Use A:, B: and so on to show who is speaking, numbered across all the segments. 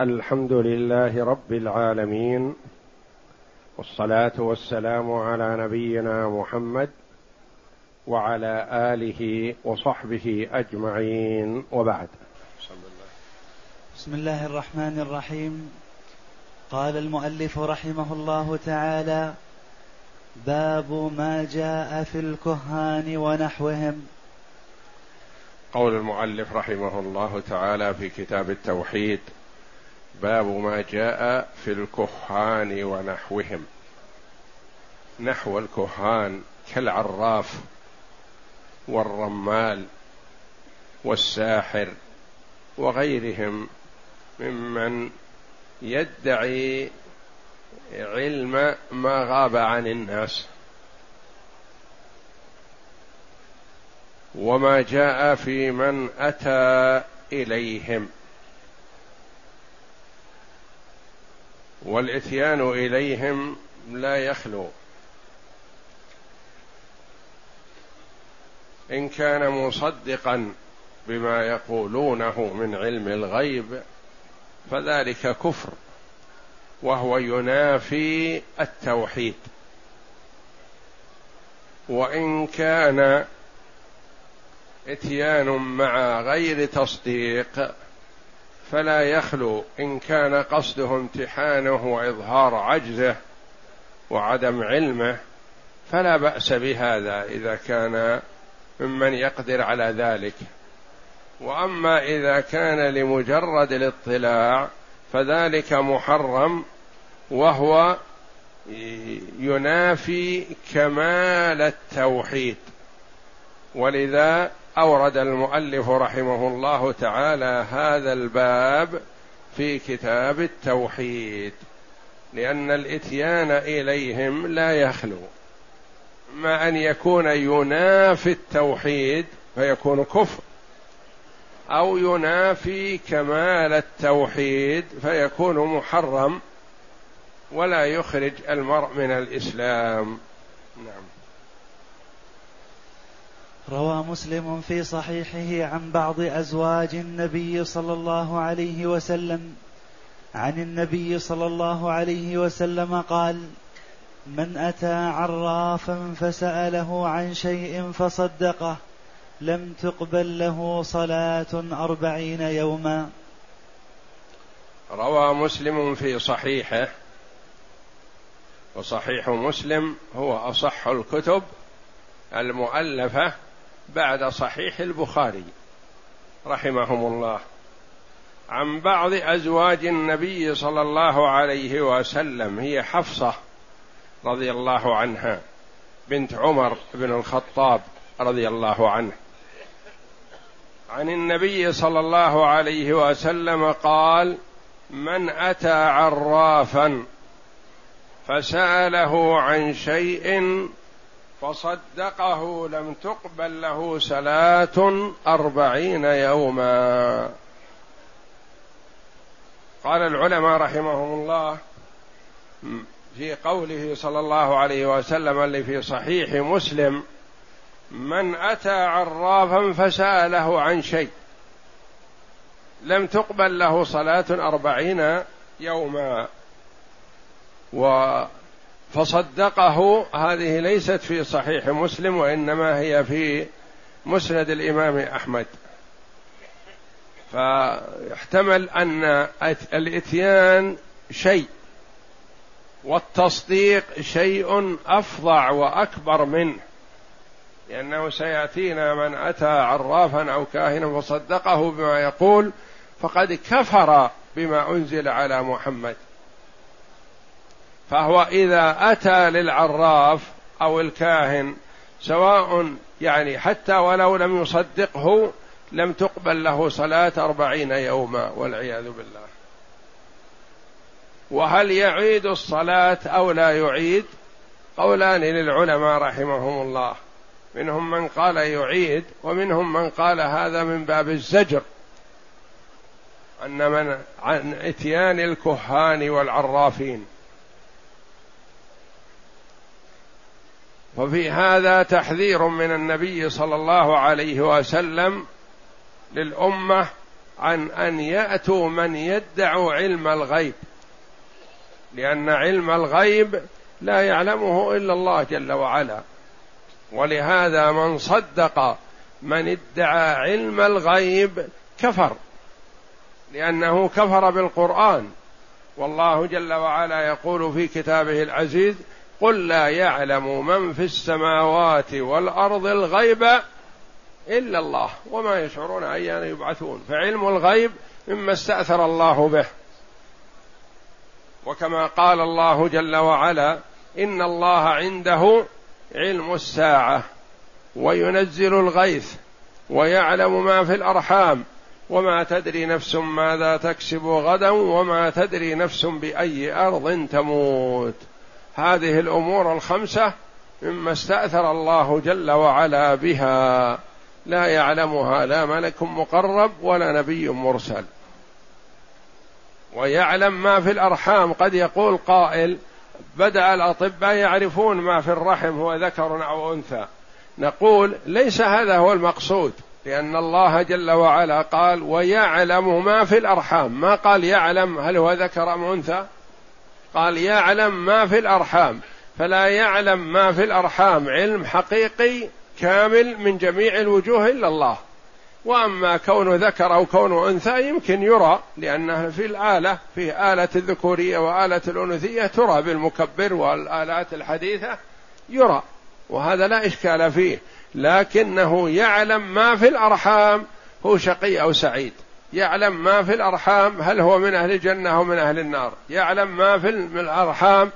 A: الحمد لله رب العالمين والصلاه والسلام على نبينا محمد وعلى اله وصحبه اجمعين وبعد بسم الله الرحمن الرحيم قال المؤلف رحمه الله تعالى باب ما جاء في الكهان ونحوهم
B: قول المؤلف رحمه الله تعالى في كتاب التوحيد باب ما جاء في الكهان ونحوهم نحو الكهان كالعراف والرمال والساحر وغيرهم ممن يدعي علم ما غاب عن الناس وما جاء في من اتى اليهم والاتيان اليهم لا يخلو ان كان مصدقا بما يقولونه من علم الغيب فذلك كفر وهو ينافي التوحيد وان كان اتيان مع غير تصديق فلا يخلو ان كان قصده امتحانه واظهار عجزه وعدم علمه فلا باس بهذا اذا كان ممن يقدر على ذلك واما اذا كان لمجرد الاطلاع فذلك محرم وهو ينافي كمال التوحيد ولذا اورد المؤلف رحمه الله تعالى هذا الباب في كتاب التوحيد لان الاتيان اليهم لا يخلو اما ان يكون ينافي التوحيد فيكون كفر او ينافي كمال التوحيد فيكون محرم ولا يخرج المرء من الاسلام نعم
A: روى مسلم في صحيحه عن بعض ازواج النبي صلى الله عليه وسلم عن النبي صلى الله عليه وسلم قال من اتى عرافا فساله عن شيء فصدقه لم تقبل له صلاه اربعين يوما
B: روى مسلم في صحيحه وصحيح مسلم هو اصح الكتب المؤلفه بعد صحيح البخاري رحمهم الله عن بعض ازواج النبي صلى الله عليه وسلم هي حفصه رضي الله عنها بنت عمر بن الخطاب رضي الله عنه عن النبي صلى الله عليه وسلم قال من اتى عرافا فساله عن شيء فصدقه لم تقبل له صلاة أربعين يوما قال العلماء رحمهم الله في قوله صلى الله عليه وسلم اللي في صحيح مسلم من أتى عرافا فسأله عن شيء لم تقبل له صلاة أربعين يوما و فصدقه هذه ليست في صحيح مسلم وانما هي في مسند الامام احمد فاحتمل ان الاتيان شيء والتصديق شيء افظع واكبر منه لانه سياتينا من اتى عرافا او كاهنا فصدقه بما يقول فقد كفر بما انزل على محمد فهو إذا أتى للعراف أو الكاهن سواء يعني حتى ولو لم يصدقه لم تقبل له صلاة أربعين يوما والعياذ بالله وهل يعيد الصلاة أو لا يعيد قولان للعلماء رحمهم الله منهم من قال يعيد ومنهم من قال هذا من باب الزجر أن من عن إتيان الكهان والعرافين وفي هذا تحذير من النبي صلى الله عليه وسلم للامه عن ان ياتوا من يدعوا علم الغيب لان علم الغيب لا يعلمه الا الله جل وعلا ولهذا من صدق من ادعى علم الغيب كفر لانه كفر بالقران والله جل وعلا يقول في كتابه العزيز قل لا يعلم من في السماوات والارض الغيب الا الله وما يشعرون ايان يبعثون فعلم الغيب مما استاثر الله به وكما قال الله جل وعلا ان الله عنده علم الساعه وينزل الغيث ويعلم ما في الارحام وما تدري نفس ماذا تكسب غدا وما تدري نفس باي ارض تموت هذه الامور الخمسه مما استاثر الله جل وعلا بها لا يعلمها لا ملك مقرب ولا نبي مرسل ويعلم ما في الارحام قد يقول قائل بدا الاطباء يعرفون ما في الرحم هو ذكر او انثى نقول ليس هذا هو المقصود لان الله جل وعلا قال ويعلم ما في الارحام ما قال يعلم هل هو ذكر ام انثى قال يعلم ما في الارحام فلا يعلم ما في الارحام علم حقيقي كامل من جميع الوجوه الا الله واما كون ذكر او كون انثى يمكن يرى لانه في الاله في اله الذكوريه واله الانوثيه ترى بالمكبر والالات الحديثه يرى وهذا لا اشكال فيه لكنه يعلم ما في الارحام هو شقي او سعيد يعلم ما في الأرحام هل هو من أهل الجنة أو من أهل النار يعلم ما في الأرحام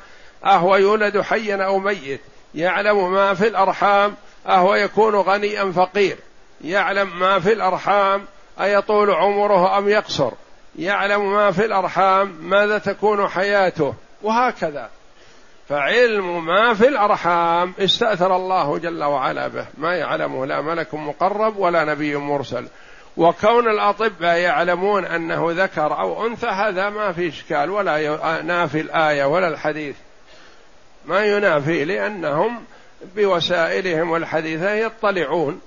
B: أهو يولد حيا أو ميت يعلم ما في الأرحام أهو يكون غني أم فقير يعلم ما في الأرحام أيطول عمره أم يقصر يعلم ما في الأرحام ماذا تكون حياته وهكذا فعلم ما في الأرحام استأثر الله جل وعلا به ما يعلمه لا ملك مقرب ولا نبي مرسل وكون الأطباء يعلمون أنه ذكر أو أنثى هذا ما في إشكال ولا ينافي الآية ولا الحديث ما ينافي لأنهم بوسائلهم والحديثة يطلعون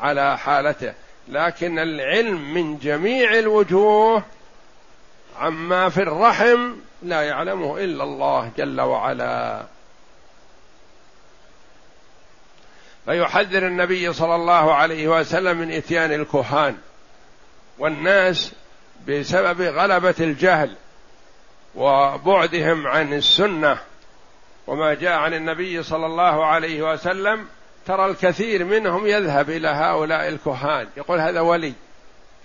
B: على حالته لكن العلم من جميع الوجوه عما في الرحم لا يعلمه إلا الله جل وعلا فيحذر النبي صلى الله عليه وسلم من اتيان الكهان والناس بسبب غلبه الجهل وبعدهم عن السنه وما جاء عن النبي صلى الله عليه وسلم ترى الكثير منهم يذهب الى هؤلاء الكهان يقول هذا ولي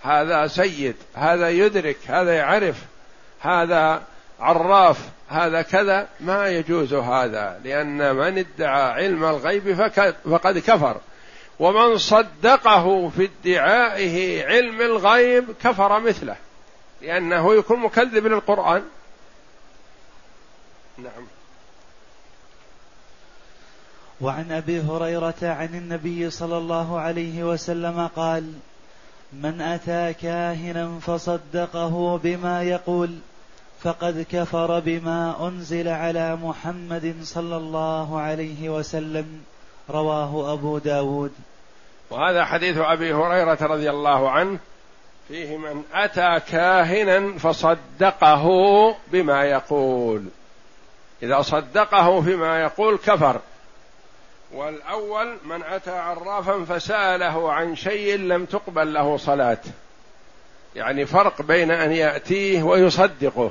B: هذا سيد هذا يدرك هذا يعرف هذا عراف هذا كذا ما يجوز هذا لأن من ادعى علم الغيب فقد كفر ومن صدقه في ادعائه علم الغيب كفر مثله لأنه يكون مكذب للقرآن نعم
A: وعن أبي هريرة عن النبي صلى الله عليه وسلم قال من أتى كاهنا فصدقه بما يقول فقد كفر بما انزل على محمد صلى الله عليه وسلم رواه ابو داود
B: وهذا حديث ابي هريره رضي الله عنه فيه من اتى كاهنا فصدقه بما يقول اذا صدقه فيما يقول كفر والاول من اتى عرافا فساله عن شيء لم تقبل له صلاه يعني فرق بين ان ياتيه ويصدقه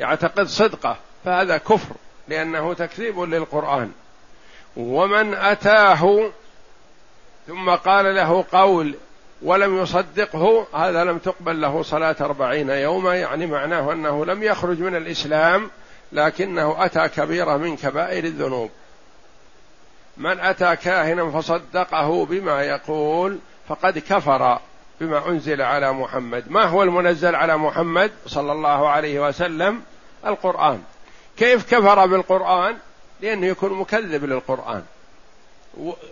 B: يعتقد صدقه فهذا كفر لأنه تكذيب للقرآن ومن أتاه ثم قال له قول ولم يصدقه هذا لم تقبل له صلاة أربعين يوما يعني معناه أنه لم يخرج من الإسلام لكنه أتى كبيرة من كبائر الذنوب من أتى كاهنا فصدقه بما يقول فقد كفر بما انزل على محمد ما هو المنزل على محمد صلى الله عليه وسلم القران كيف كفر بالقران لانه يكون مكذب للقران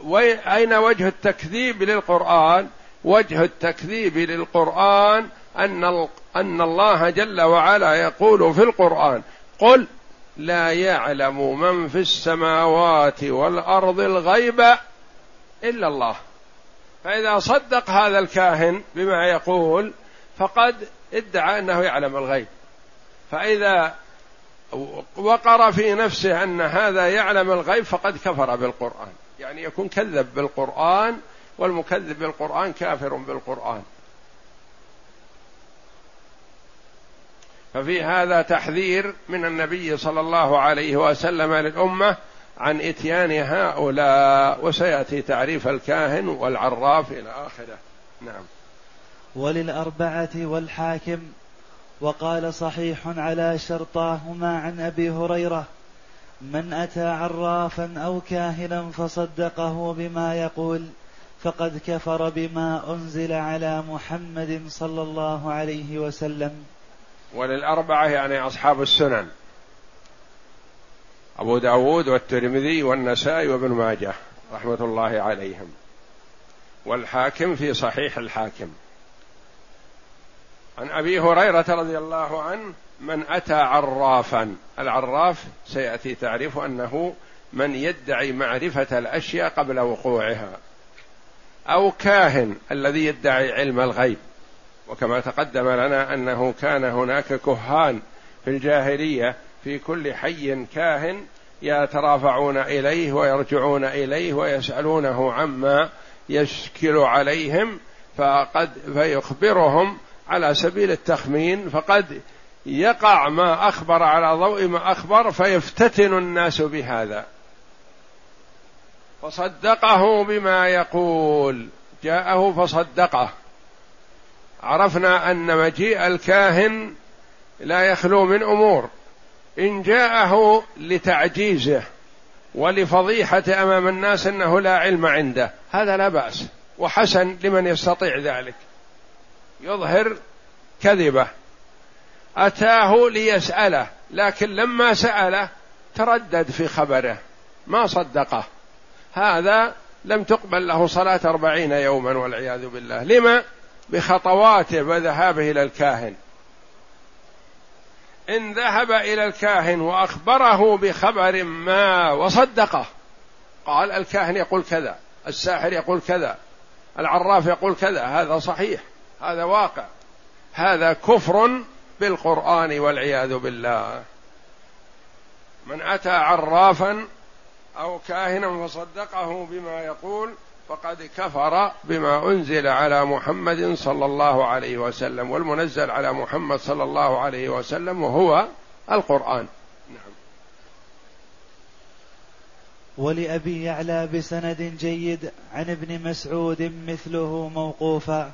B: واين وجه التكذيب للقران وجه التكذيب للقران ان ان الله جل وعلا يقول في القران قل لا يعلم من في السماوات والارض الغيب الا الله فإذا صدق هذا الكاهن بما يقول فقد ادعى أنه يعلم الغيب فإذا وقر في نفسه أن هذا يعلم الغيب فقد كفر بالقرآن يعني يكون كذب بالقرآن والمكذب بالقرآن كافر بالقرآن ففي هذا تحذير من النبي صلى الله عليه وسلم للامه عن اتيان هؤلاء وسياتي تعريف الكاهن والعراف الى اخره نعم
A: وللاربعه والحاكم وقال صحيح على شرطاهما عن ابي هريره من اتى عرافا او كاهنا فصدقه بما يقول فقد كفر بما انزل على محمد صلى الله عليه وسلم
B: وللاربعه يعني اصحاب السنن أبو داود والترمذي والنسائي وابن ماجه رحمة الله عليهم والحاكم في صحيح الحاكم عن أبي هريرة رضي الله عنه من أتى عرافا العراف سيأتي تعرف أنه من يدعي معرفة الأشياء قبل وقوعها أو كاهن الذي يدعي علم الغيب وكما تقدم لنا أنه كان هناك كهان في الجاهلية في كل حي كاهن يترافعون اليه ويرجعون اليه ويسالونه عما يشكل عليهم فقد فيخبرهم على سبيل التخمين فقد يقع ما اخبر على ضوء ما اخبر فيفتتن الناس بهذا فصدقه بما يقول جاءه فصدقه عرفنا ان مجيء الكاهن لا يخلو من امور ان جاءه لتعجيزه ولفضيحه امام الناس انه لا علم عنده هذا لا باس وحسن لمن يستطيع ذلك يظهر كذبه اتاه ليساله لكن لما ساله تردد في خبره ما صدقه هذا لم تقبل له صلاة أربعين يوما والعياذ بالله لما بخطواته وذهابه إلى الكاهن ان ذهب الى الكاهن واخبره بخبر ما وصدقه قال الكاهن يقول كذا الساحر يقول كذا العراف يقول كذا هذا صحيح هذا واقع هذا كفر بالقران والعياذ بالله من اتى عرافا او كاهنا فصدقه بما يقول فقد كفر بما انزل على محمد صلى الله عليه وسلم والمنزل على محمد صلى الله عليه وسلم وهو القران نعم ولابي يعلى بسند جيد عن ابن مسعود مثله موقوفا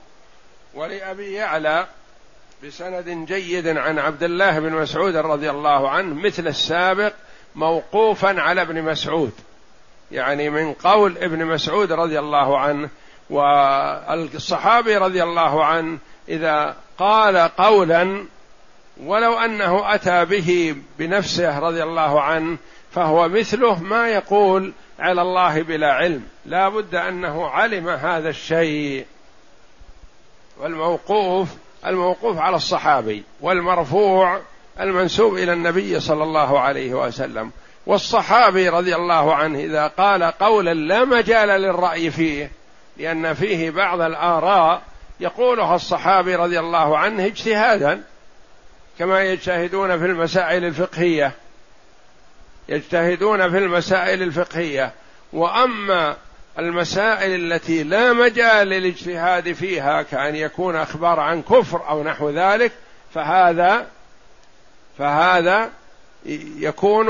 A: ولابي يعلى
B: بسند جيد عن عبد الله بن مسعود رضي الله عنه مثل السابق موقوفا على ابن مسعود يعني من قول ابن مسعود رضي الله عنه والصحابي رضي الله عنه اذا قال قولا ولو انه اتى به بنفسه رضي الله عنه فهو مثله ما يقول على الله بلا علم لا بد انه علم هذا الشيء والموقوف الموقوف على الصحابي والمرفوع المنسوب الى النبي صلى الله عليه وسلم والصحابي رضي الله عنه اذا قال قولا لا مجال للراي فيه لان فيه بعض الاراء يقولها الصحابي رضي الله عنه اجتهادا كما يجتهدون في المسائل الفقهيه يجتهدون في المسائل الفقهيه واما المسائل التي لا مجال للاجتهاد فيها كأن يكون أخبار عن كفر أو نحو ذلك فهذا فهذا يكون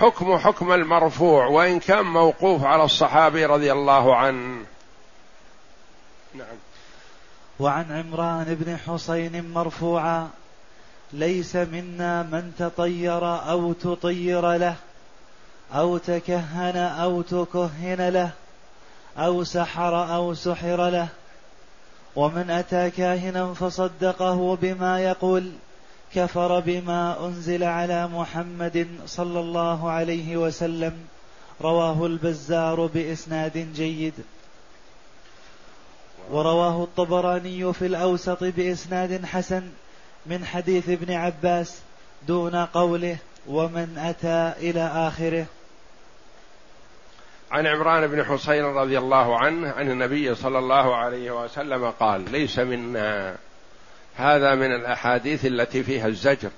B: حكم حكم المرفوع وإن كان موقوف على الصحابي رضي الله عنه نعم
A: وعن عمران بن حسين مرفوعا ليس منا من تطير أو تطير له أو تكهن أو تكهن له أو سحر أو سحر له ومن أتى كاهنا فصدقه بما يقول كفر بما انزل على محمد صلى الله عليه وسلم رواه البزار باسناد جيد ورواه الطبراني في الاوسط باسناد حسن من حديث ابن عباس دون قوله ومن اتى الى اخره
B: عن عمران بن حسين رضي الله عنه عن النبي صلى الله عليه وسلم قال ليس منا هذا من الاحاديث التي فيها الزجر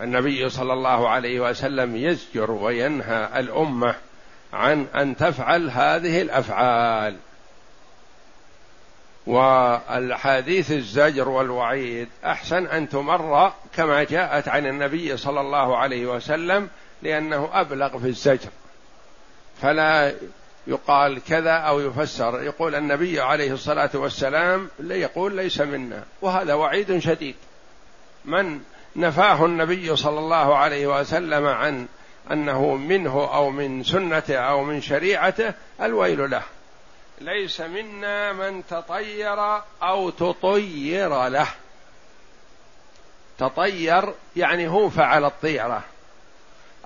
B: النبي صلى الله عليه وسلم يزجر وينهى الامه عن ان تفعل هذه الافعال والحديث الزجر والوعيد احسن ان تمر كما جاءت عن النبي صلى الله عليه وسلم لانه ابلغ في الزجر فلا يقال كذا أو يفسر يقول النبي عليه الصلاة والسلام يقول ليس منا وهذا وعيد شديد من نفاه النبي صلى الله عليه وسلم عن أنه منه أو من سنته أو من شريعته الويل له ليس منا من تطير أو تطير له تطير يعني هو فعل الطيره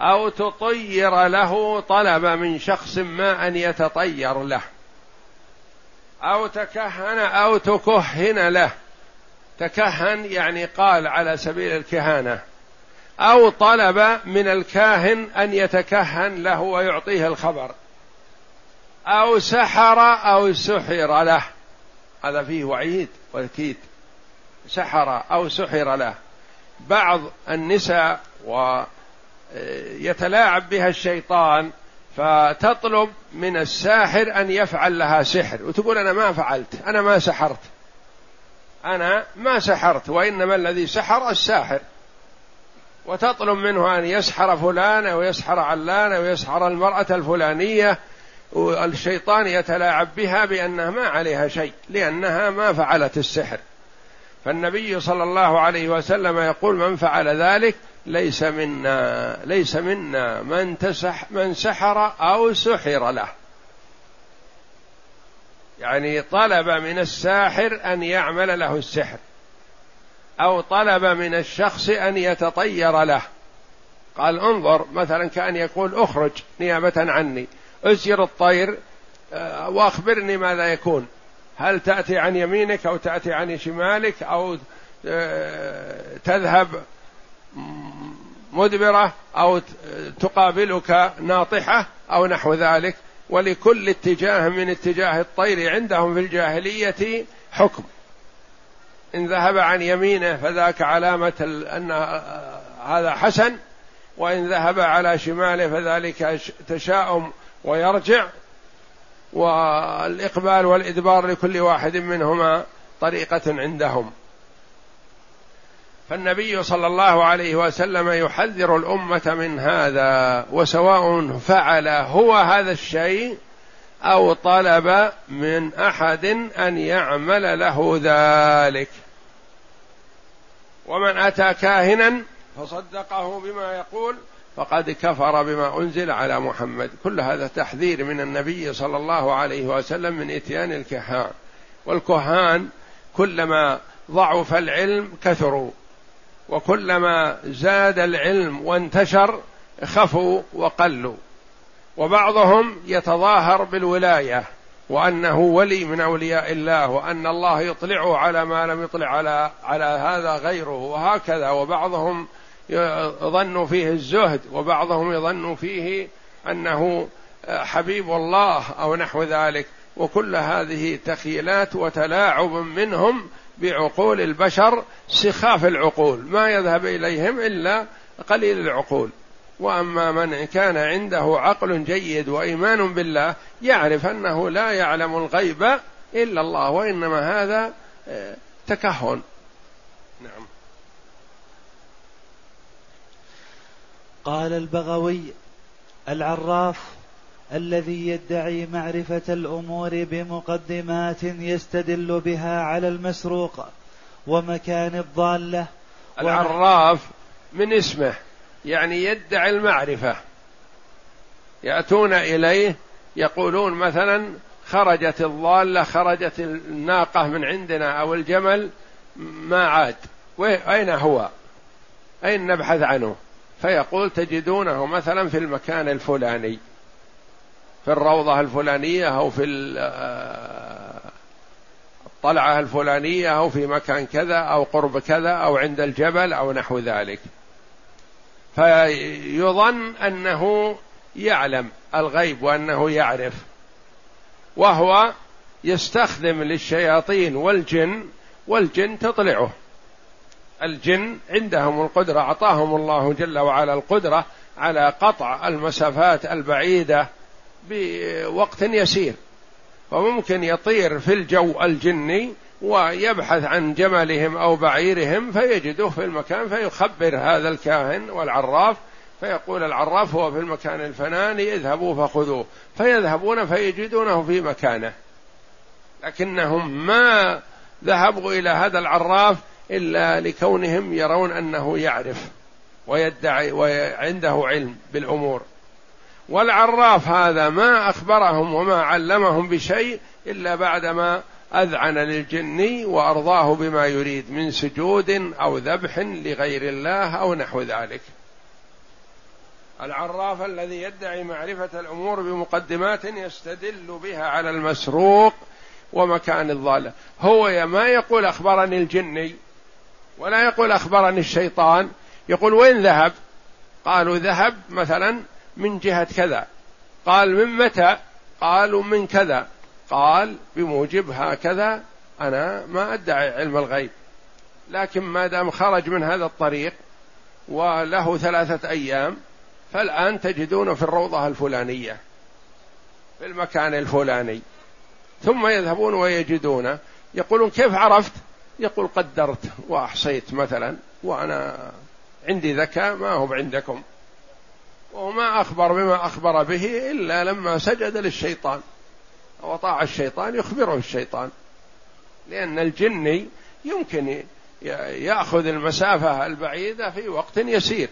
B: او تطير له طلب من شخص ما ان يتطير له او تكهن او تكهن له تكهن يعني قال على سبيل الكهانه او طلب من الكاهن ان يتكهن له ويعطيه الخبر او سحر او سحر له هذا فيه وعيد وكيد سحر او سحر له بعض النساء و يتلاعب بها الشيطان فتطلب من الساحر ان يفعل لها سحر وتقول انا ما فعلت انا ما سحرت انا ما سحرت وانما الذي سحر الساحر وتطلب منه ان يسحر فلان او يسحر علان او يسحر المراه الفلانيه والشيطان يتلاعب بها بانها ما عليها شيء لانها ما فعلت السحر فالنبي صلى الله عليه وسلم يقول من فعل ذلك ليس منا ليس منا من تسح من سحر أو سحر له يعني طلب من الساحر أن يعمل له السحر أو طلب من الشخص أن يتطير له قال انظر مثلا كأن يقول اخرج نيابة عني اسير الطير آه، واخبرني ماذا يكون هل تأتي عن يمينك أو تأتي عن شمالك أو آه، تذهب مدبرة أو تقابلك ناطحة أو نحو ذلك ولكل اتجاه من اتجاه الطير عندهم في الجاهلية حكم إن ذهب عن يمينه فذاك علامة أن هذا حسن وإن ذهب على شماله فذلك تشاؤم ويرجع والإقبال والإدبار لكل واحد منهما طريقة عندهم فالنبي صلى الله عليه وسلم يحذر الامه من هذا وسواء فعل هو هذا الشيء او طلب من احد ان يعمل له ذلك ومن اتى كاهنا فصدقه بما يقول فقد كفر بما انزل على محمد كل هذا تحذير من النبي صلى الله عليه وسلم من اتيان الكهان والكهان كلما ضعف العلم كثروا وكلما زاد العلم وانتشر خفوا وقلوا وبعضهم يتظاهر بالولايه وانه ولي من اولياء الله وان الله يطلعه على ما لم يطلع على على هذا غيره وهكذا وبعضهم يظن فيه الزهد وبعضهم يظن فيه انه حبيب الله او نحو ذلك وكل هذه تخيلات وتلاعب منهم بعقول البشر سخاف العقول ما يذهب اليهم الا قليل العقول واما من كان عنده عقل جيد وايمان بالله يعرف انه لا يعلم الغيب الا الله وانما هذا آه، تكهن نعم
A: قال البغوي العراف الذي يدعي معرفة الأمور بمقدمات يستدل بها على المسروق ومكان الضالة
B: العراف من اسمه يعني يدعي المعرفة يأتون إليه يقولون مثلا خرجت الضالة خرجت الناقة من عندنا أو الجمل ما عاد أين هو أين نبحث عنه فيقول تجدونه مثلا في المكان الفلاني في الروضة الفلانية أو في آه، الطلعة الفلانية أو في مكان كذا أو قرب كذا أو عند الجبل أو نحو ذلك فيظن أنه يعلم الغيب وأنه يعرف وهو يستخدم للشياطين والجن والجن تطلعه الجن عندهم القدرة أعطاهم الله جل وعلا القدرة على قطع المسافات البعيدة بوقت يسير فممكن يطير في الجو الجني ويبحث عن جملهم او بعيرهم فيجده في المكان فيخبر هذا الكاهن والعراف فيقول العراف هو في المكان الفلاني اذهبوا فخذوه فيذهبون فيجدونه في مكانه لكنهم ما ذهبوا الى هذا العراف الا لكونهم يرون انه يعرف ويدعي وعنده علم بالامور والعراف هذا ما أخبرهم وما علمهم بشيء إلا بعدما أذعن للجني وأرضاه بما يريد من سجود أو ذبح لغير الله أو نحو ذلك العراف الذي يدعي معرفة الأمور بمقدمات يستدل بها على المسروق ومكان الضاله هو ما يقول أخبرني الجني ولا يقول أخبرني الشيطان يقول وين ذهب قالوا ذهب مثلا من جهة كذا قال من متى قالوا من كذا قال بموجب هكذا أنا ما أدعي علم الغيب لكن ما دام خرج من هذا الطريق وله ثلاثة أيام فالآن تجدونه في الروضة الفلانية في المكان الفلاني ثم يذهبون ويجدونه يقولون كيف عرفت يقول قدرت وأحصيت مثلا وأنا عندي ذكاء ما هو عندكم وما أخبر بما أخبر به إلا لما سجد للشيطان وطاع الشيطان يخبره الشيطان لأن الجني يمكن يأخذ المسافة البعيدة في وقت يسير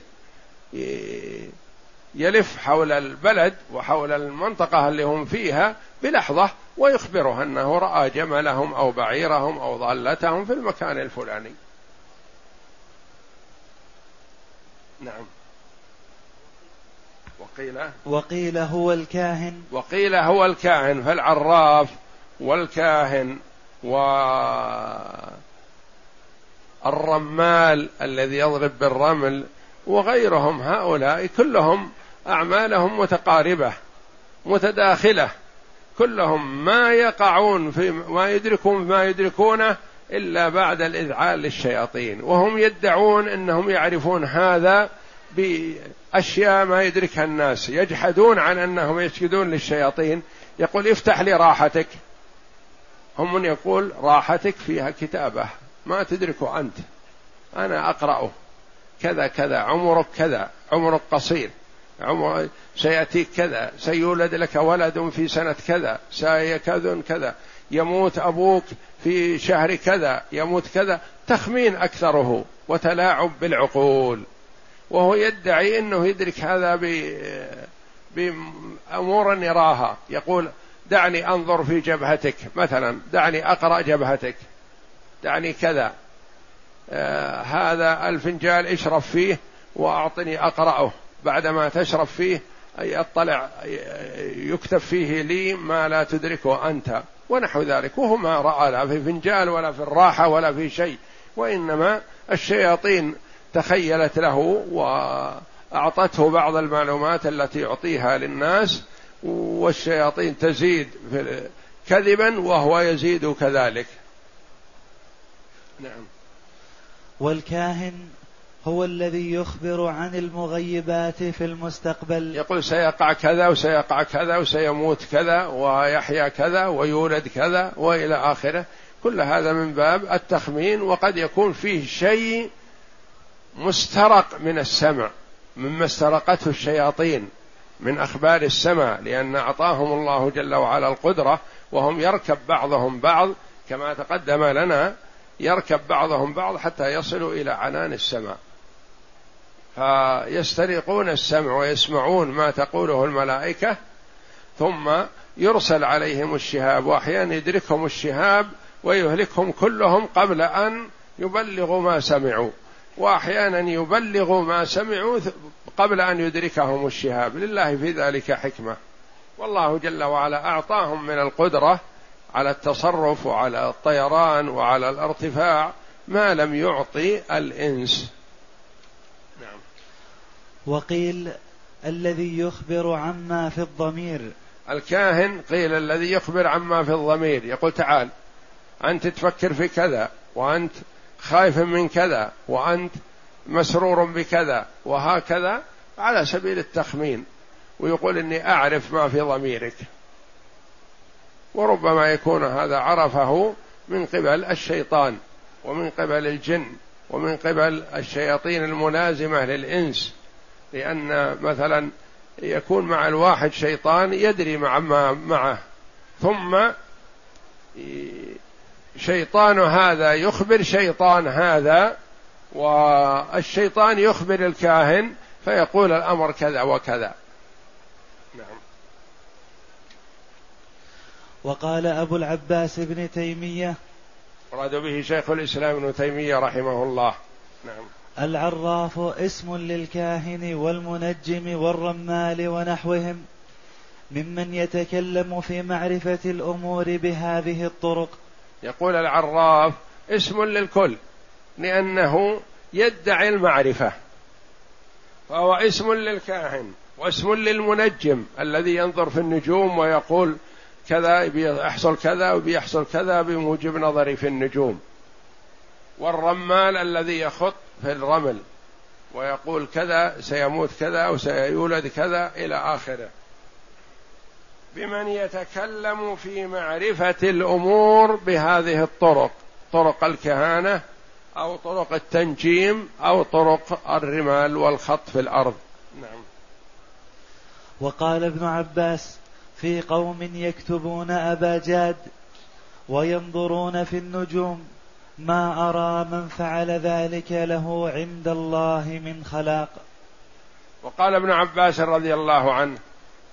B: يلف حول البلد وحول المنطقة اللي هم فيها بلحظة ويخبره أنه رأى جملهم أو بعيرهم أو ضالتهم في المكان الفلاني
A: نعم وقيل أه؟ وقيل هو الكاهن
B: وقيل هو الكاهن فالعراف والكاهن والرمال الذي يضرب بالرمل وغيرهم هؤلاء كلهم أعمالهم متقاربة متداخلة كلهم ما يقعون في ما يدركون ما يدركونه إلا بعد الإذعان للشياطين وهم يدعون أنهم يعرفون هذا باشياء ما يدركها الناس يجحدون عن انهم يسجدون للشياطين يقول افتح لي راحتك هم من يقول راحتك فيها كتابه ما تدركه انت انا اقراه كذا كذا عمرك كذا عمرك قصير عمر سيأتيك كذا سيولد لك ولد في سنة كذا سيكذ كذا يموت أبوك في شهر كذا يموت كذا تخمين أكثره وتلاعب بالعقول وهو يدعي انه يدرك هذا بامور يراها يقول دعني انظر في جبهتك مثلا دعني اقرا جبهتك دعني كذا آه هذا الفنجال اشرب فيه واعطني اقراه بعدما تشرب فيه اي اطلع يكتب فيه لي ما لا تدركه انت ونحو ذلك وهو ما راى لا في فنجال ولا في الراحه ولا في شيء وانما الشياطين تخيلت له واعطته بعض المعلومات التي يعطيها للناس والشياطين تزيد كذبا وهو يزيد كذلك
A: نعم والكاهن هو الذي يخبر عن المغيبات في المستقبل
B: يقول سيقع كذا وسيقع كذا وسيموت كذا ويحيا كذا ويولد كذا والى اخره كل هذا من باب التخمين وقد يكون فيه شيء مسترق من السمع مما استرقته الشياطين من اخبار السماء لان اعطاهم الله جل وعلا القدره وهم يركب بعضهم بعض كما تقدم لنا يركب بعضهم بعض حتى يصلوا الى عنان السماء فيسترقون السمع ويسمعون ما تقوله الملائكه ثم يرسل عليهم الشهاب واحيانا يدركهم الشهاب ويهلكهم كلهم قبل ان يبلغوا ما سمعوا واحيانا يبلغ ما سمعوا قبل ان يدركهم الشهاب لله في ذلك حكمه والله جل وعلا اعطاهم من القدره على التصرف وعلى الطيران وعلى الارتفاع ما لم يعطي الانس
A: نعم وقيل الذي يخبر عما في الضمير
B: الكاهن قيل الذي يخبر عما في الضمير يقول تعال انت تفكر في كذا وانت خايف من كذا وأنت مسرور بكذا وهكذا على سبيل التخمين ويقول إني أعرف ما في ضميرك وربما يكون هذا عرفه من قبل الشيطان ومن قبل الجن ومن قبل الشياطين الملازمة للإنس لأن مثلا يكون مع الواحد شيطان يدري مع ما معه ثم شيطان هذا يخبر شيطان هذا والشيطان يخبر الكاهن فيقول الامر كذا وكذا نعم
A: وقال ابو العباس ابن تيميه
B: أراد به شيخ الإسلام ابن تيمية رحمه الله
A: نعم العراف اسم للكاهن والمنجم والرمال ونحوهم ممن يتكلم في معرفة الأمور بهذه الطرق
B: يقول العراف اسم للكل لأنه يدعي المعرفة فهو اسم للكاهن واسم للمنجم الذي ينظر في النجوم ويقول كذا بيحصل كذا وبيحصل كذا بموجب نظري في النجوم والرمال الذي يخط في الرمل ويقول كذا سيموت كذا وسيولد كذا إلى آخره بمن يتكلم في معرفه الامور بهذه الطرق طرق الكهانه او طرق التنجيم او طرق الرمال والخط في الارض نعم
A: وقال ابن عباس في قوم يكتبون ابا جاد وينظرون في النجوم ما ارى من فعل ذلك له عند الله من خلاق
B: وقال ابن عباس رضي الله عنه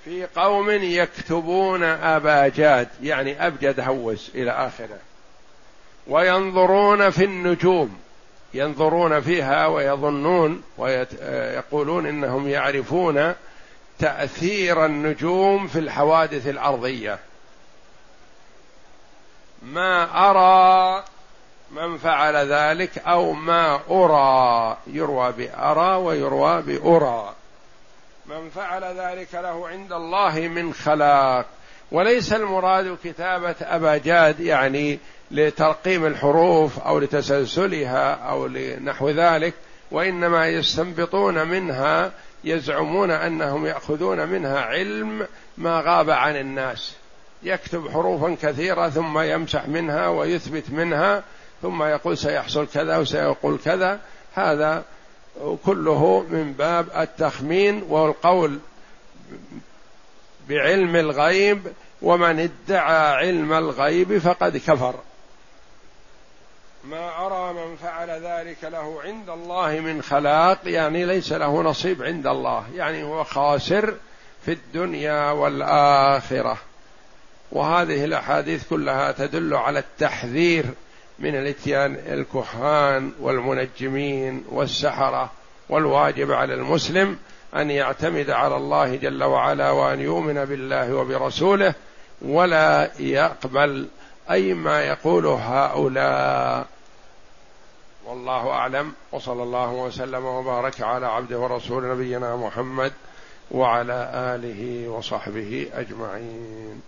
B: في قوم يكتبون أباجاد يعني أبجد هوس إلى آخره وينظرون في النجوم ينظرون فيها ويظنون ويقولون إنهم يعرفون تأثير النجوم في الحوادث الأرضية ما أرى من فعل ذلك أو ما أرى يروى بأرى ويروى بأرى من فعل ذلك له عند الله من خلاق وليس المراد كتابة أباجاد يعني لترقيم الحروف أو لتسلسلها أو لنحو ذلك وإنما يستنبطون منها يزعمون أنهم يأخذون منها علم ما غاب عن الناس يكتب حروفا كثيرة ثم يمسح منها ويثبت منها ثم يقول سيحصل كذا وسيقول كذا هذا كله من باب التخمين والقول بعلم الغيب ومن ادعى علم الغيب فقد كفر ما أرى من فعل ذلك له عند الله من خلاق يعني ليس له نصيب عند الله يعني هو خاسر في الدنيا والآخرة وهذه الأحاديث كلها تدل على التحذير من الاتيان الكهان والمنجمين والسحره والواجب على المسلم ان يعتمد على الله جل وعلا وان يؤمن بالله وبرسوله ولا يقبل اي ما يقوله هؤلاء والله اعلم وصلى الله وسلم وبارك على عبده ورسول نبينا محمد وعلى اله وصحبه اجمعين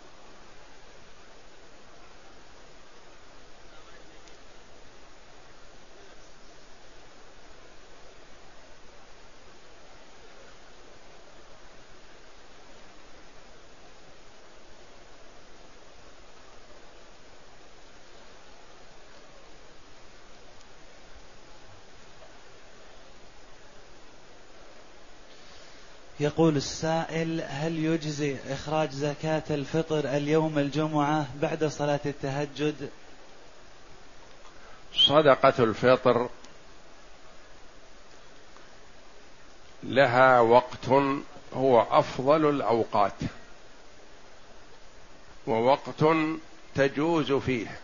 A: يقول السائل هل يجزي إخراج زكاة الفطر اليوم الجمعة بعد صلاة التهجد
B: صدقة الفطر لها وقت هو أفضل الأوقات ووقت تجوز فيه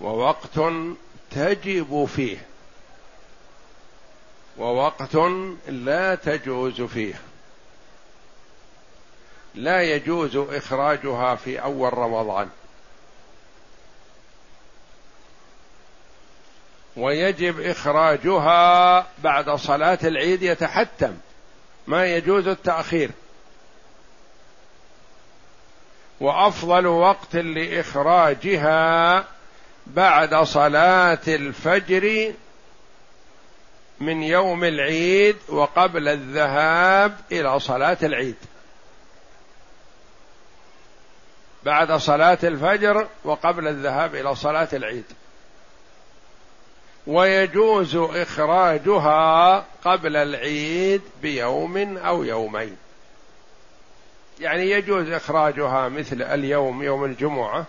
B: ووقت تجب فيه ووقت لا تجوز فيه لا يجوز اخراجها في اول رمضان ويجب اخراجها بعد صلاه العيد يتحتم ما يجوز التاخير وافضل وقت لاخراجها بعد صلاه الفجر من يوم العيد وقبل الذهاب الى صلاه العيد بعد صلاه الفجر وقبل الذهاب الى صلاه العيد ويجوز اخراجها قبل العيد بيوم او يومين يعني يجوز اخراجها مثل اليوم يوم الجمعه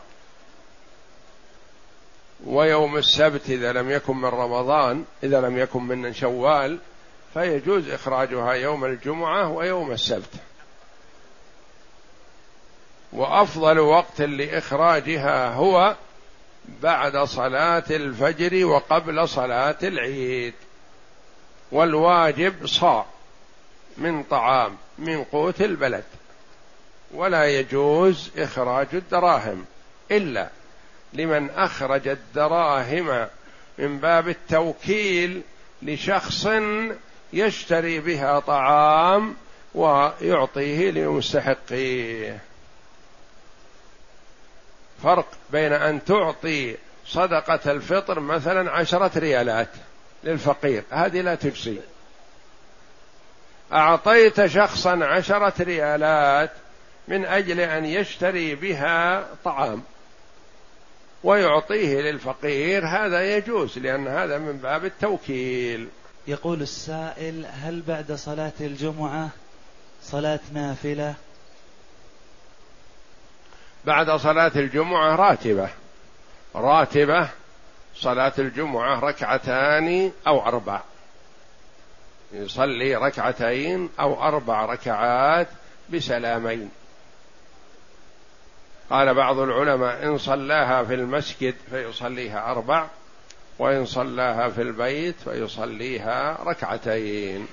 B: ويوم السبت إذا لم يكن من رمضان إذا لم يكن من شوال فيجوز إخراجها يوم الجمعة ويوم السبت وأفضل وقت لإخراجها هو بعد صلاة الفجر وقبل صلاة العيد والواجب صاع من طعام من قوت البلد ولا يجوز إخراج الدراهم إلا لمن اخرج الدراهم من باب التوكيل لشخص يشتري بها طعام ويعطيه لمستحقيه فرق بين ان تعطي صدقه الفطر مثلا عشره ريالات للفقير هذه لا تجزي اعطيت شخصا عشره ريالات من اجل ان يشتري بها طعام ويعطيه للفقير هذا يجوز لأن هذا من باب التوكيل
A: يقول السائل هل بعد صلاة الجمعة صلاة نافلة
B: بعد صلاة الجمعة راتبة راتبة صلاة الجمعة ركعتان أو أربع يصلي ركعتين أو أربع ركعات بسلامين قال بعض العلماء إن صلاها في المسجد فيصليها أربع وإن صلاها في البيت فيصليها ركعتين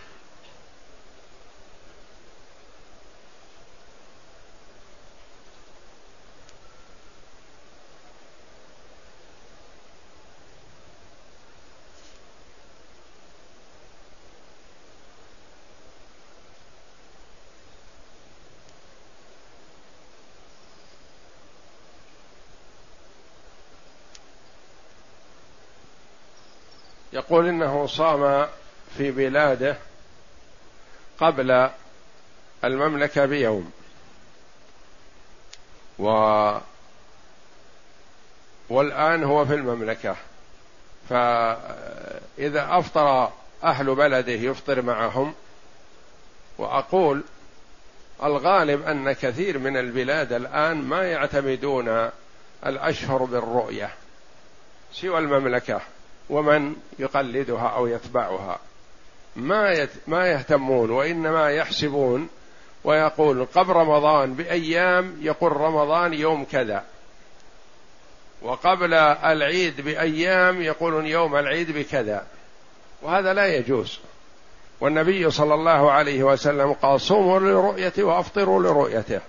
B: يقول انه صام في بلاده قبل المملكه بيوم و والان هو في المملكه فاذا افطر اهل بلده يفطر معهم واقول الغالب ان كثير من البلاد الان ما يعتمدون الاشهر بالرؤيه سوى المملكه ومن يقلدها او يتبعها ما يت... ما يهتمون وانما يحسبون ويقول قبل رمضان بايام يقول رمضان يوم كذا وقبل العيد بايام يقول يوم العيد بكذا وهذا لا يجوز والنبي صلى الله عليه وسلم قال صوموا لرؤيته وافطروا لرؤيته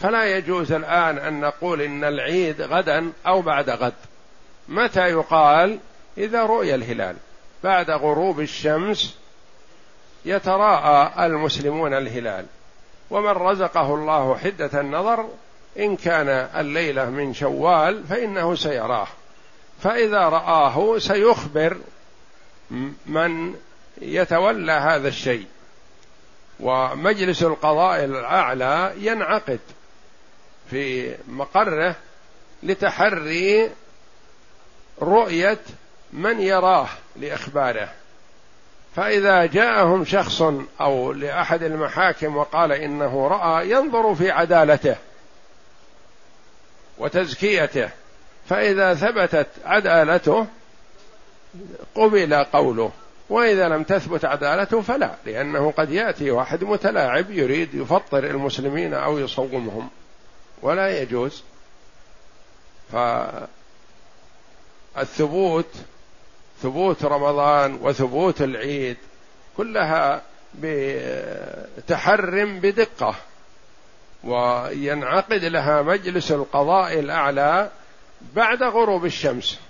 B: فلا يجوز الان ان نقول ان العيد غدا او بعد غد متى يقال إذا رؤي الهلال بعد غروب الشمس يتراءى المسلمون الهلال ومن رزقه الله حدة النظر إن كان الليلة من شوال فإنه سيراه فإذا رآه سيخبر من يتولى هذا الشيء ومجلس القضاء الأعلى ينعقد في مقره لتحري رؤية من يراه لاخباره فاذا جاءهم شخص او لاحد المحاكم وقال انه راى ينظر في عدالته وتزكيته فاذا ثبتت عدالته قبل قوله واذا لم تثبت عدالته فلا لانه قد ياتي واحد متلاعب يريد يفطر المسلمين او يصومهم ولا يجوز فالثبوت ثبوت رمضان وثبوت العيد كلها بتحرم بدقه وينعقد لها مجلس القضاء الاعلى بعد غروب الشمس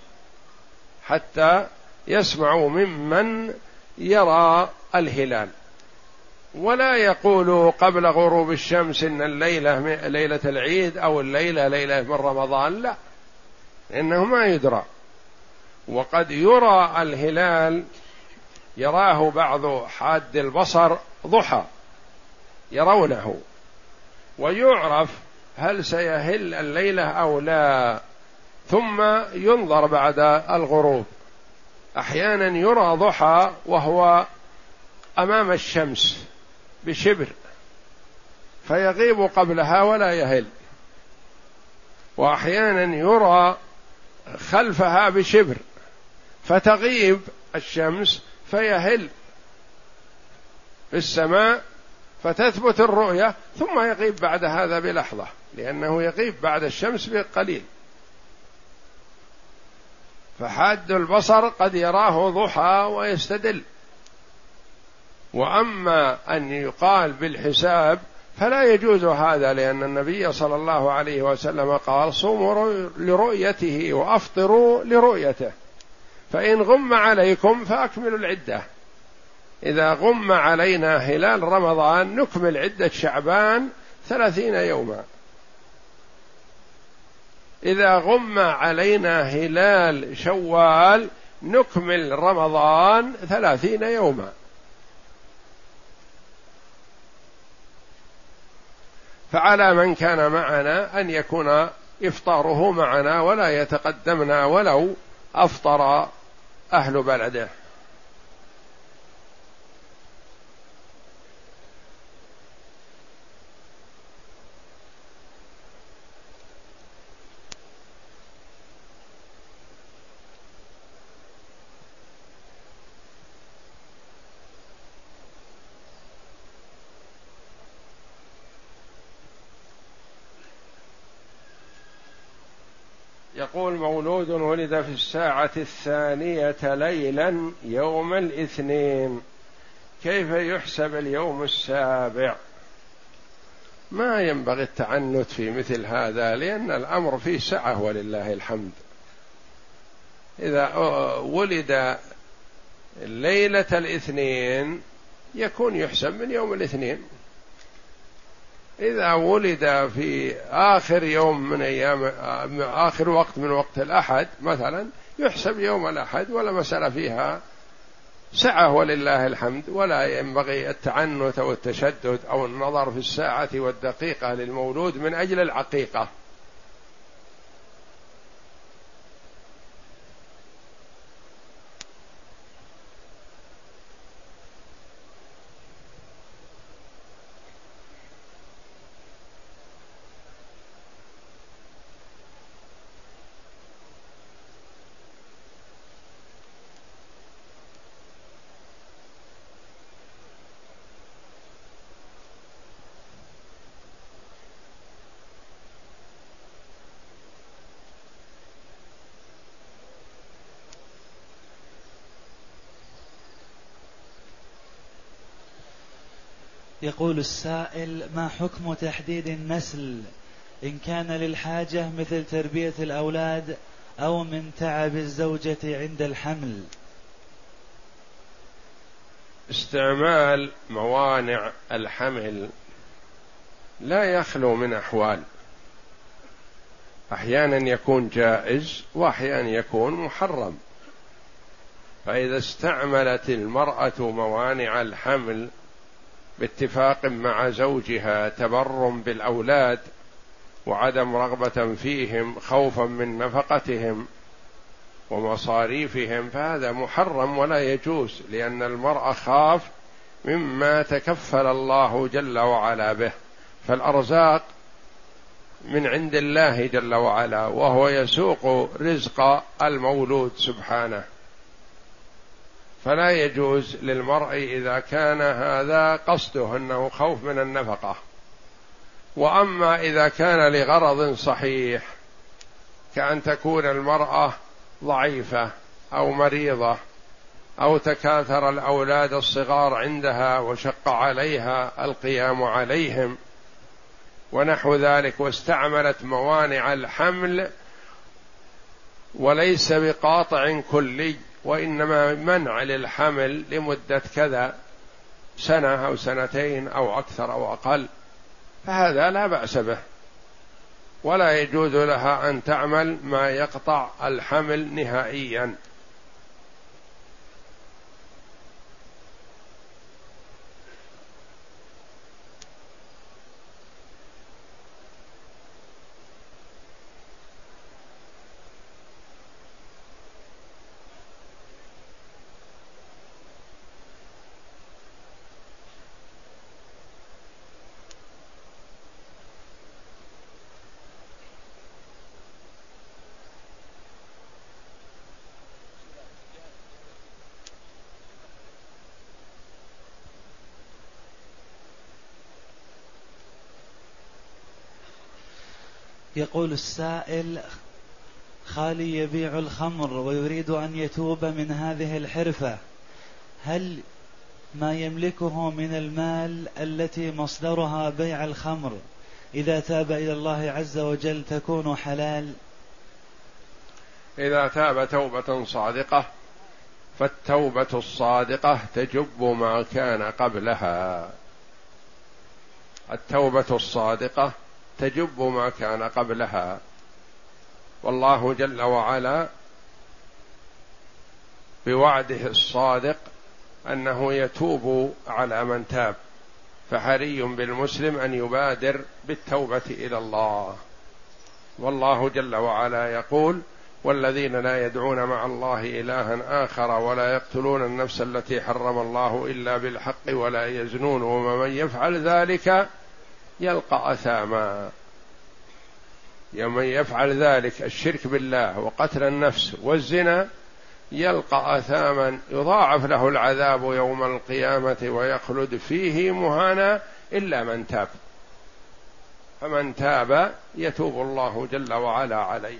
B: حتى يسمعوا ممن يرى الهلال ولا يقولوا قبل غروب الشمس ان الليله ليله العيد او الليله ليله من رمضان لا انه ما يدرى وقد يرى الهلال يراه بعض حاد البصر ضحى يرونه ويعرف هل سيهل الليله او لا ثم ينظر بعد الغروب احيانا يرى ضحى وهو امام الشمس بشبر فيغيب قبلها ولا يهل واحيانا يرى خلفها بشبر فتغيب الشمس فيهل في السماء فتثبت الرؤية ثم يغيب بعد هذا بلحظة لأنه يغيب بعد الشمس بقليل فحاد البصر قد يراه ضحى ويستدل واما ان يقال بالحساب فلا يجوز هذا لان النبي صلى الله عليه وسلم قال صوموا لرؤيته وافطروا لرؤيته فإن غم عليكم فأكملوا العدة إذا غم علينا هلال رمضان نكمل عدة شعبان ثلاثين يوما إذا غم علينا هلال شوال نكمل رمضان ثلاثين يوما فعلى من كان معنا أن يكون إفطاره معنا ولا يتقدمنا ولو أفطر أهل بلده مولود ولد في الساعة الثانية ليلا يوم الاثنين كيف يحسب اليوم السابع ما ينبغي التعنت في مثل هذا لأن الأمر فيه سعة ولله الحمد إذا ولد ليلة الاثنين يكون يحسب من يوم الاثنين إذا ولد في آخر يوم من أيام آخر وقت من وقت الأحد مثلا يحسب يوم الأحد ولا مسألة فيها سعة ولله الحمد ولا ينبغي التعنت أو التشدد أو النظر في الساعة والدقيقة للمولود من أجل العقيقة
A: يقول السائل ما حكم تحديد النسل إن كان للحاجة مثل تربية الأولاد أو من تعب الزوجة عند الحمل
B: استعمال موانع الحمل لا يخلو من أحوال أحيانا يكون جائز وأحيانا يكون محرم فإذا استعملت المرأة موانع الحمل باتفاق مع زوجها تبر بالاولاد وعدم رغبه فيهم خوفا من نفقتهم ومصاريفهم فهذا محرم ولا يجوز لان المراه خاف مما تكفل الله جل وعلا به فالارزاق من عند الله جل وعلا وهو يسوق رزق المولود سبحانه فلا يجوز للمرء اذا كان هذا قصده انه خوف من النفقه واما اذا كان لغرض صحيح كان تكون المراه ضعيفه او مريضه او تكاثر الاولاد الصغار عندها وشق عليها القيام عليهم ونحو ذلك واستعملت موانع الحمل وليس بقاطع كلي وإنما منع للحمل لمدة كذا سنة أو سنتين أو أكثر أو أقل فهذا لا بأس به ولا يجوز لها أن تعمل ما يقطع الحمل نهائيا
A: يقول السائل خالي يبيع الخمر ويريد أن يتوب من هذه الحرفة هل ما يملكه من المال التي مصدرها بيع الخمر إذا تاب إلى الله عز وجل تكون حلال
B: إذا تاب توبة صادقة فالتوبة الصادقة تجب ما كان قبلها التوبة الصادقة تجب ما كان قبلها والله جل وعلا بوعده الصادق انه يتوب على من تاب فحري بالمسلم ان يبادر بالتوبه الى الله والله جل وعلا يقول والذين لا يدعون مع الله الها اخر ولا يقتلون النفس التي حرم الله الا بالحق ولا يزنون ومن يفعل ذلك يلقى أثاما يوم يفعل ذلك الشرك بالله وقتل النفس والزنا يلقى أثاما يضاعف له العذاب يوم القيامة ويخلد فيه مهانا إلا من تاب فمن تاب يتوب الله جل وعلا عليه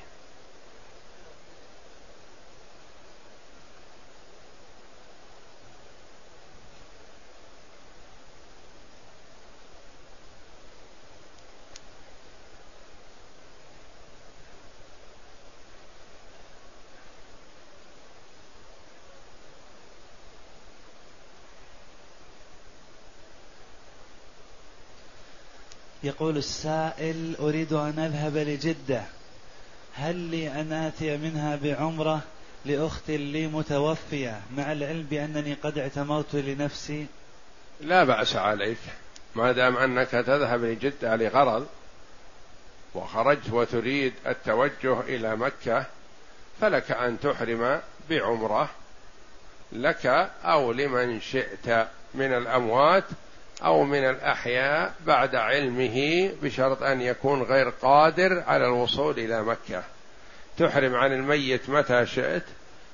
A: يقول السائل أريد أن أذهب لجدة هل لي أن آتي منها بعمرة لأخت لي متوفية مع العلم بأنني قد اعتمرت لنفسي
B: لا بأس عليك ما دام أنك تذهب لجدة لغرض وخرجت وتريد التوجه إلى مكة فلك أن تحرم بعمرة لك أو لمن شئت من الأموات او من الاحياء بعد علمه بشرط ان يكون غير قادر على الوصول الى مكه تحرم عن الميت متى شئت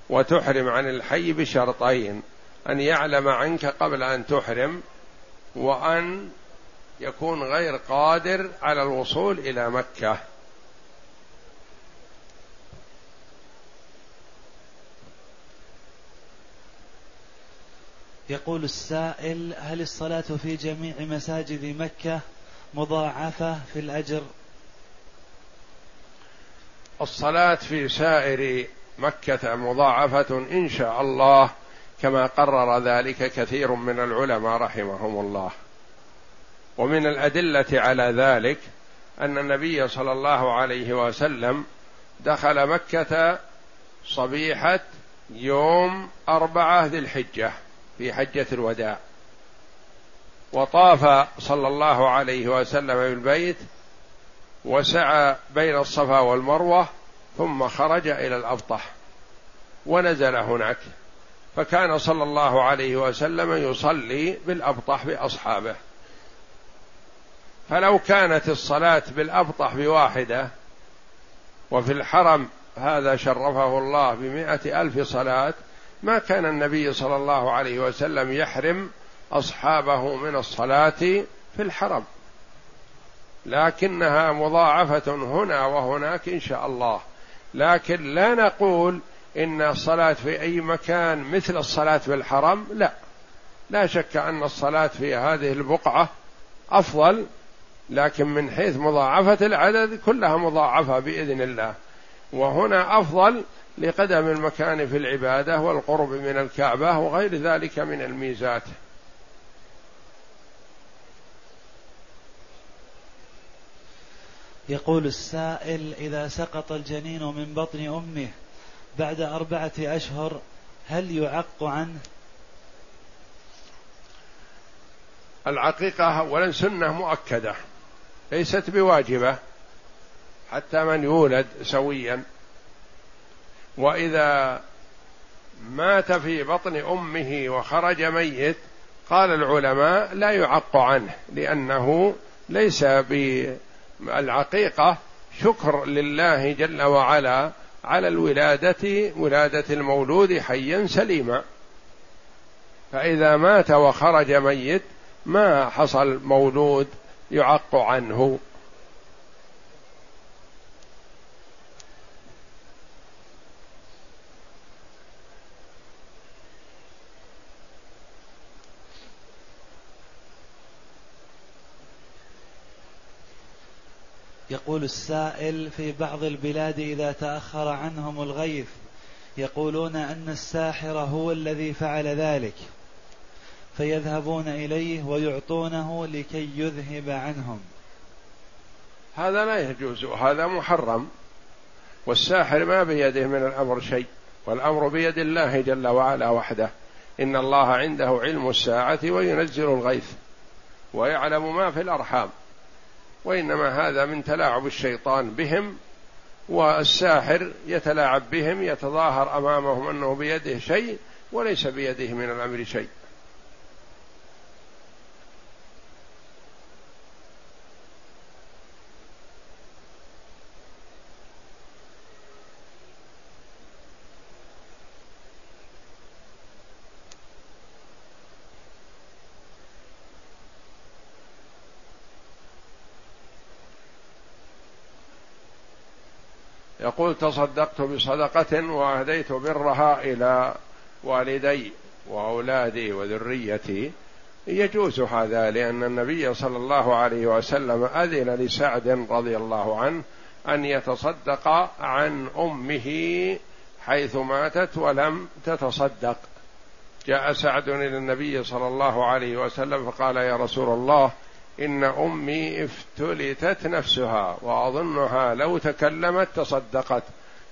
B: وتحرم عن الحي بشرطين ان يعلم عنك قبل ان تحرم وان يكون غير قادر على الوصول الى مكه
A: يقول السائل هل الصلاة في جميع مساجد مكة مضاعفة في الأجر
B: الصلاة في سائر مكة مضاعفة إن شاء الله كما قرر ذلك كثير من العلماء رحمهم الله ومن الأدلة على ذلك أن النبي صلى الله عليه وسلم دخل مكة صبيحة يوم أربعة ذي الحجة في حجة الوداع وطاف صلى الله عليه وسلم بالبيت وسعى بين الصفا والمروة ثم خرج إلى الأبطح ونزل هناك فكان صلى الله عليه وسلم يصلي بالأبطح بأصحابه فلو كانت الصلاة بالأبطح بواحدة وفي الحرم هذا شرفه الله بمائة ألف صلاة ما كان النبي صلى الله عليه وسلم يحرم اصحابه من الصلاه في الحرم لكنها مضاعفه هنا وهناك ان شاء الله لكن لا نقول ان الصلاه في اي مكان مثل الصلاه في الحرم لا لا شك ان الصلاه في هذه البقعه افضل لكن من حيث مضاعفه العدد كلها مضاعفه باذن الله وهنا افضل لقدم المكان في العباده والقرب من الكعبه وغير ذلك من الميزات
A: يقول السائل اذا سقط الجنين من بطن امه بعد اربعه اشهر هل يعق عنه
B: العقيقه اولا سنه مؤكده ليست بواجبه حتى من يولد سويا واذا مات في بطن امه وخرج ميت قال العلماء لا يعق عنه لانه ليس بالعقيقه شكر لله جل وعلا على الولاده ولاده المولود حيا سليما فاذا مات وخرج ميت ما حصل مولود يعق عنه
A: يقول السائل في بعض البلاد إذا تأخر عنهم الغيث يقولون أن الساحر هو الذي فعل ذلك فيذهبون إليه ويعطونه لكي يذهب عنهم
B: هذا لا يجوز هذا محرم والساحر ما بيده من الأمر شيء والأمر بيد الله جل وعلا وحده إن الله عنده علم الساعة وينزل الغيث ويعلم ما في الأرحام وانما هذا من تلاعب الشيطان بهم والساحر يتلاعب بهم يتظاهر امامهم انه بيده شيء وليس بيده من الامر شيء يقول تصدقت بصدقة وأهديت برها إلى والدي وأولادي وذريتي يجوز هذا لأن النبي صلى الله عليه وسلم أذن لسعد رضي الله عنه أن يتصدق عن أمه حيث ماتت ولم تتصدق جاء سعد إلى النبي صلى الله عليه وسلم فقال يا رسول الله ان امي افتلتت نفسها واظنها لو تكلمت تصدقت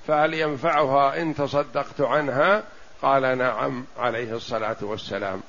B: فهل ينفعها ان تصدقت عنها قال نعم عليه الصلاه والسلام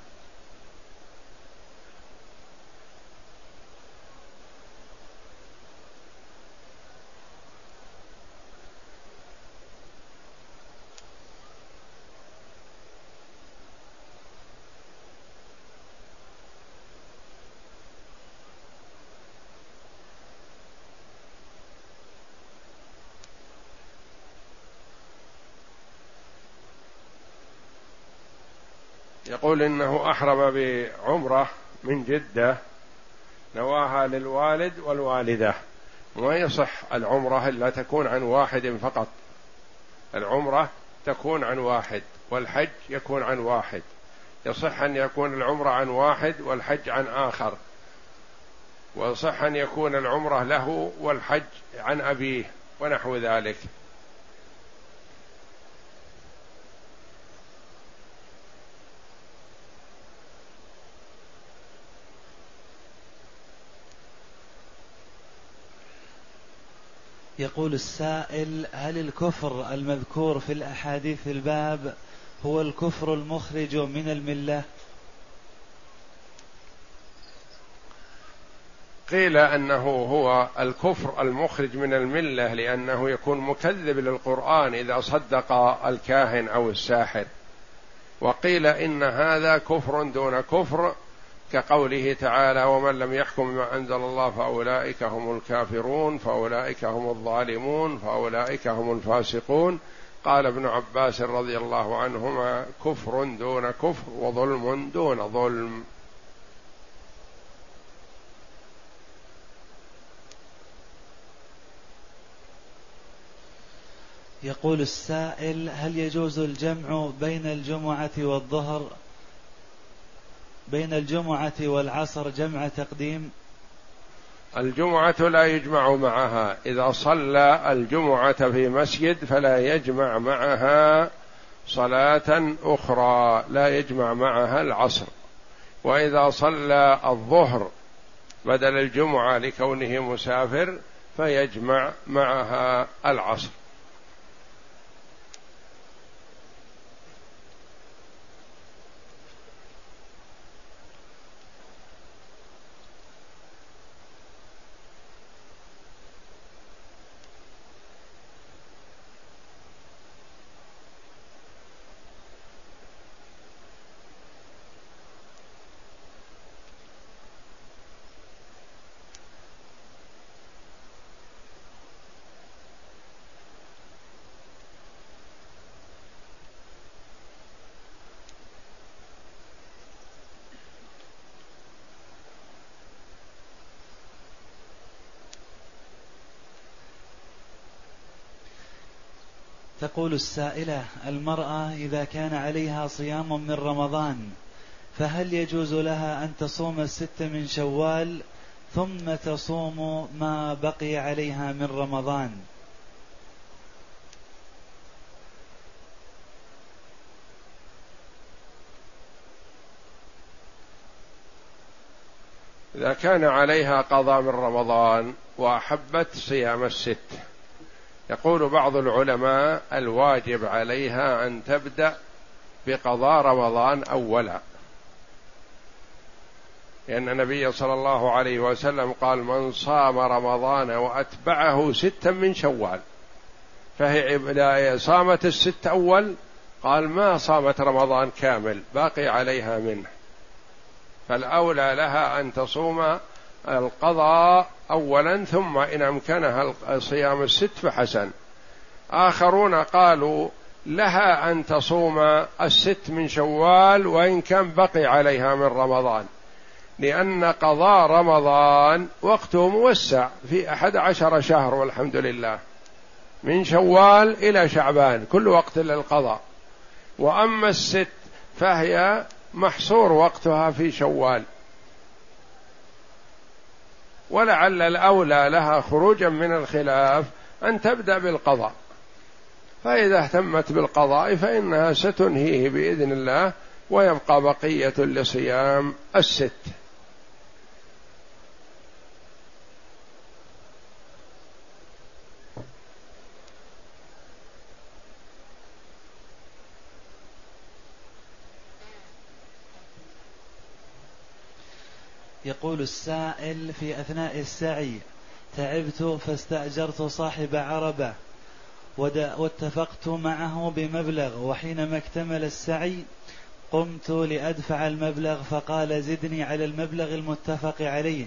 B: يقول انه احرم بعمره من جده نواها للوالد والوالده ما يصح العمره الا تكون عن واحد فقط العمره تكون عن واحد والحج يكون عن واحد يصح ان يكون العمره عن واحد والحج عن اخر ويصح ان يكون العمره له والحج عن ابيه ونحو ذلك
A: يقول السائل هل الكفر المذكور في الأحاديث الباب هو الكفر المخرج من الملة
B: قيل أنه هو الكفر المخرج من الملة لأنه يكون مكذب للقرآن إذا صدق الكاهن أو الساحر وقيل إن هذا كفر دون كفر كقوله تعالى ومن لم يحكم بما انزل الله فاولئك هم الكافرون فاولئك هم الظالمون فاولئك هم الفاسقون قال ابن عباس رضي الله عنهما كفر دون كفر وظلم دون ظلم
A: يقول السائل هل يجوز الجمع بين الجمعه والظهر بين الجمعة والعصر جمع تقديم
B: الجمعة لا يجمع معها إذا صلى الجمعة في مسجد فلا يجمع معها صلاة أخرى لا يجمع معها العصر وإذا صلى الظهر بدل الجمعة لكونه مسافر فيجمع معها العصر
A: تقول السائلة المرأة إذا كان عليها صيام من رمضان فهل يجوز لها أن تصوم الست من شوال ثم تصوم ما بقي عليها من رمضان
B: إذا كان عليها قضاء من رمضان وأحبت صيام الست يقول بعض العلماء الواجب عليها ان تبدا بقضاء رمضان اولا لان النبي صلى الله عليه وسلم قال من صام رمضان واتبعه ستا من شوال فهي صامت الست اول قال ما صامت رمضان كامل باقي عليها منه فالاولى لها ان تصوم القضاء أولا ثم إن أمكنها صيام الست فحسن آخرون قالوا لها أن تصوم الست من شوال وإن كان بقي عليها من رمضان لأن قضاء رمضان وقته موسع في أحد عشر شهر والحمد لله من شوال إلى شعبان كل وقت للقضاء وأما الست فهي محصور وقتها في شوال ولعل الاولى لها خروجا من الخلاف ان تبدا بالقضاء فاذا اهتمت بالقضاء فانها ستنهيه باذن الله ويبقى بقيه لصيام الست
A: يقول السائل في أثناء السعي تعبت فاستأجرت صاحب عربة واتفقت معه بمبلغ وحينما اكتمل السعي قمت لأدفع المبلغ فقال زدني على المبلغ المتفق عليه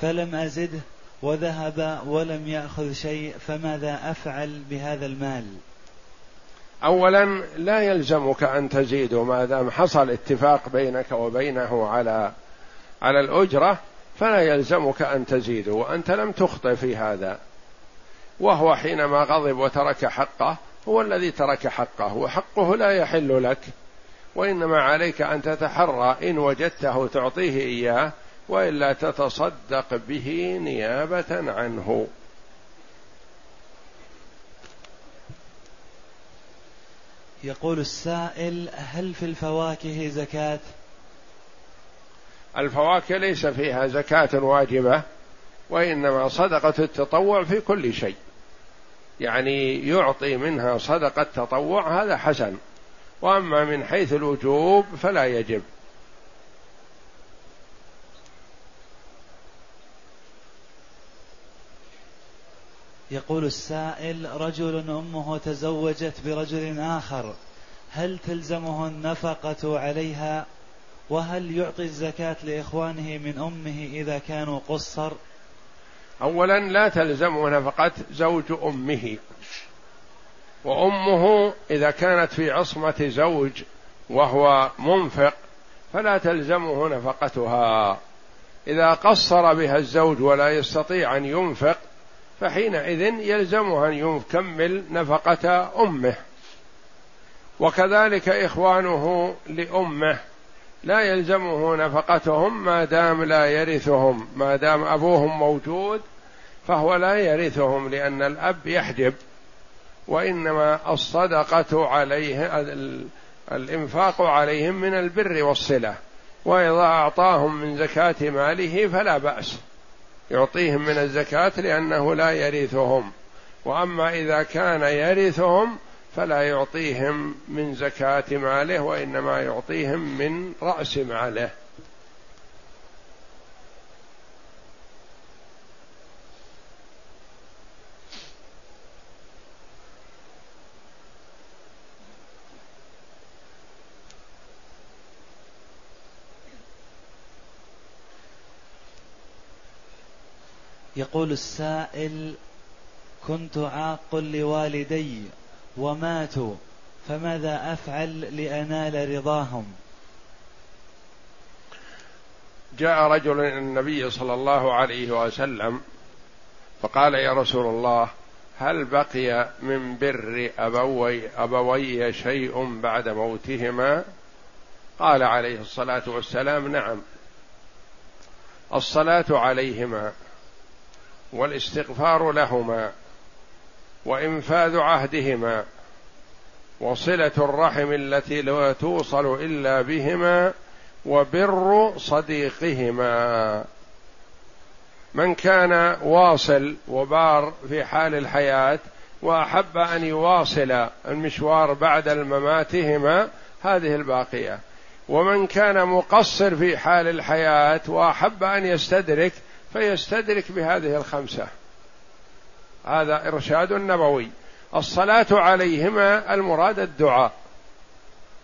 A: فلم أزده وذهب ولم يأخذ شيء فماذا أفعل بهذا المال
B: أولا لا يلزمك أن تزيده ما دام حصل اتفاق بينك وبينه على على الأجرة فلا يلزمك أن تزيده وأنت لم تخطئ في هذا وهو حينما غضب وترك حقه هو الذي ترك حقه وحقه لا يحل لك وإنما عليك أن تتحرى إن وجدته تعطيه إياه وإلا تتصدق به نيابة عنه
A: يقول السائل هل في الفواكه زكاه
B: الفواكه ليس فيها زكاة واجبة وإنما صدقة التطوع في كل شيء يعني يعطي منها صدقة تطوع هذا حسن وأما من حيث الوجوب فلا يجب
A: يقول السائل رجل امه تزوجت برجل اخر هل تلزمه النفقه عليها وهل يعطي الزكاة لإخوانه من أمه إذا كانوا قصر
B: أولا لا تلزم نفقة زوج أمه وأمه إذا كانت في عصمة زوج وهو منفق فلا تلزمه نفقتها إذا قصر بها الزوج ولا يستطيع أن ينفق فحينئذ يلزمه أن يكمل نفقة أمه وكذلك إخوانه لأمه لا يلزمه نفقتهم ما دام لا يرثهم ما دام أبوهم موجود فهو لا يرثهم لأن الأب يحجب وإنما الصدقة عليه الإنفاق عليهم من البر والصلة وإذا أعطاهم من زكاة ماله فلا بأس يعطيهم من الزكاة لأنه لا يرثهم وأما إذا كان يرثهم فلا يعطيهم من زكاة ماله وإنما يعطيهم من رأس ماله
A: يقول السائل كنت عاق لوالدي وماتوا فماذا افعل لانال رضاهم
B: جاء رجل الى النبي صلى الله عليه وسلم فقال يا رسول الله هل بقي من بر ابوي ابوي شيء بعد موتهما قال عليه الصلاه والسلام نعم الصلاه عليهما والاستغفار لهما وانفاذ عهدهما وصله الرحم التي لا توصل الا بهما وبر صديقهما من كان واصل وبار في حال الحياه واحب ان يواصل المشوار بعد مماتهما هذه الباقيه ومن كان مقصر في حال الحياه واحب ان يستدرك فيستدرك بهذه الخمسه هذا إرشاد نبوي الصلاة عليهما المراد الدعاء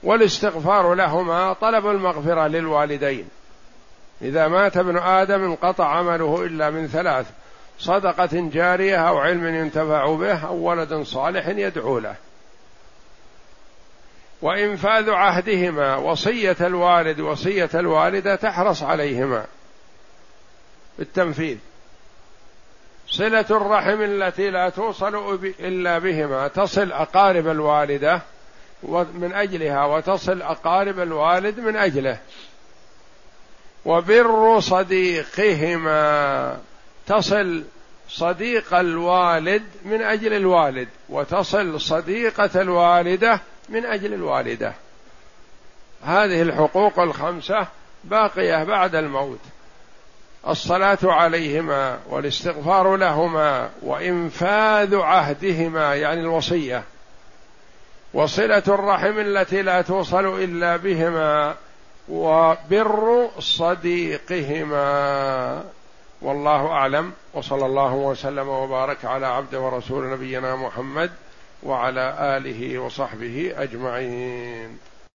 B: والاستغفار لهما طلب المغفرة للوالدين إذا مات ابن آدم انقطع عمله إلا من ثلاث صدقة جارية أو علم ينتفع به أو ولد صالح يدعو له وإنفاذ عهدهما وصية الوالد وصية الوالدة تحرص عليهما بالتنفيذ صلة الرحم التي لا توصل إلا بهما تصل أقارب الوالدة من أجلها وتصل أقارب الوالد من أجله وبر صديقهما تصل صديق الوالد من أجل الوالد وتصل صديقة الوالدة من أجل الوالدة هذه الحقوق الخمسة باقية بعد الموت الصلاه عليهما والاستغفار لهما وانفاذ عهدهما يعني الوصيه وصله الرحم التي لا توصل الا بهما وبر صديقهما والله اعلم وصلى الله وسلم وبارك على عبد ورسول نبينا محمد وعلى اله وصحبه اجمعين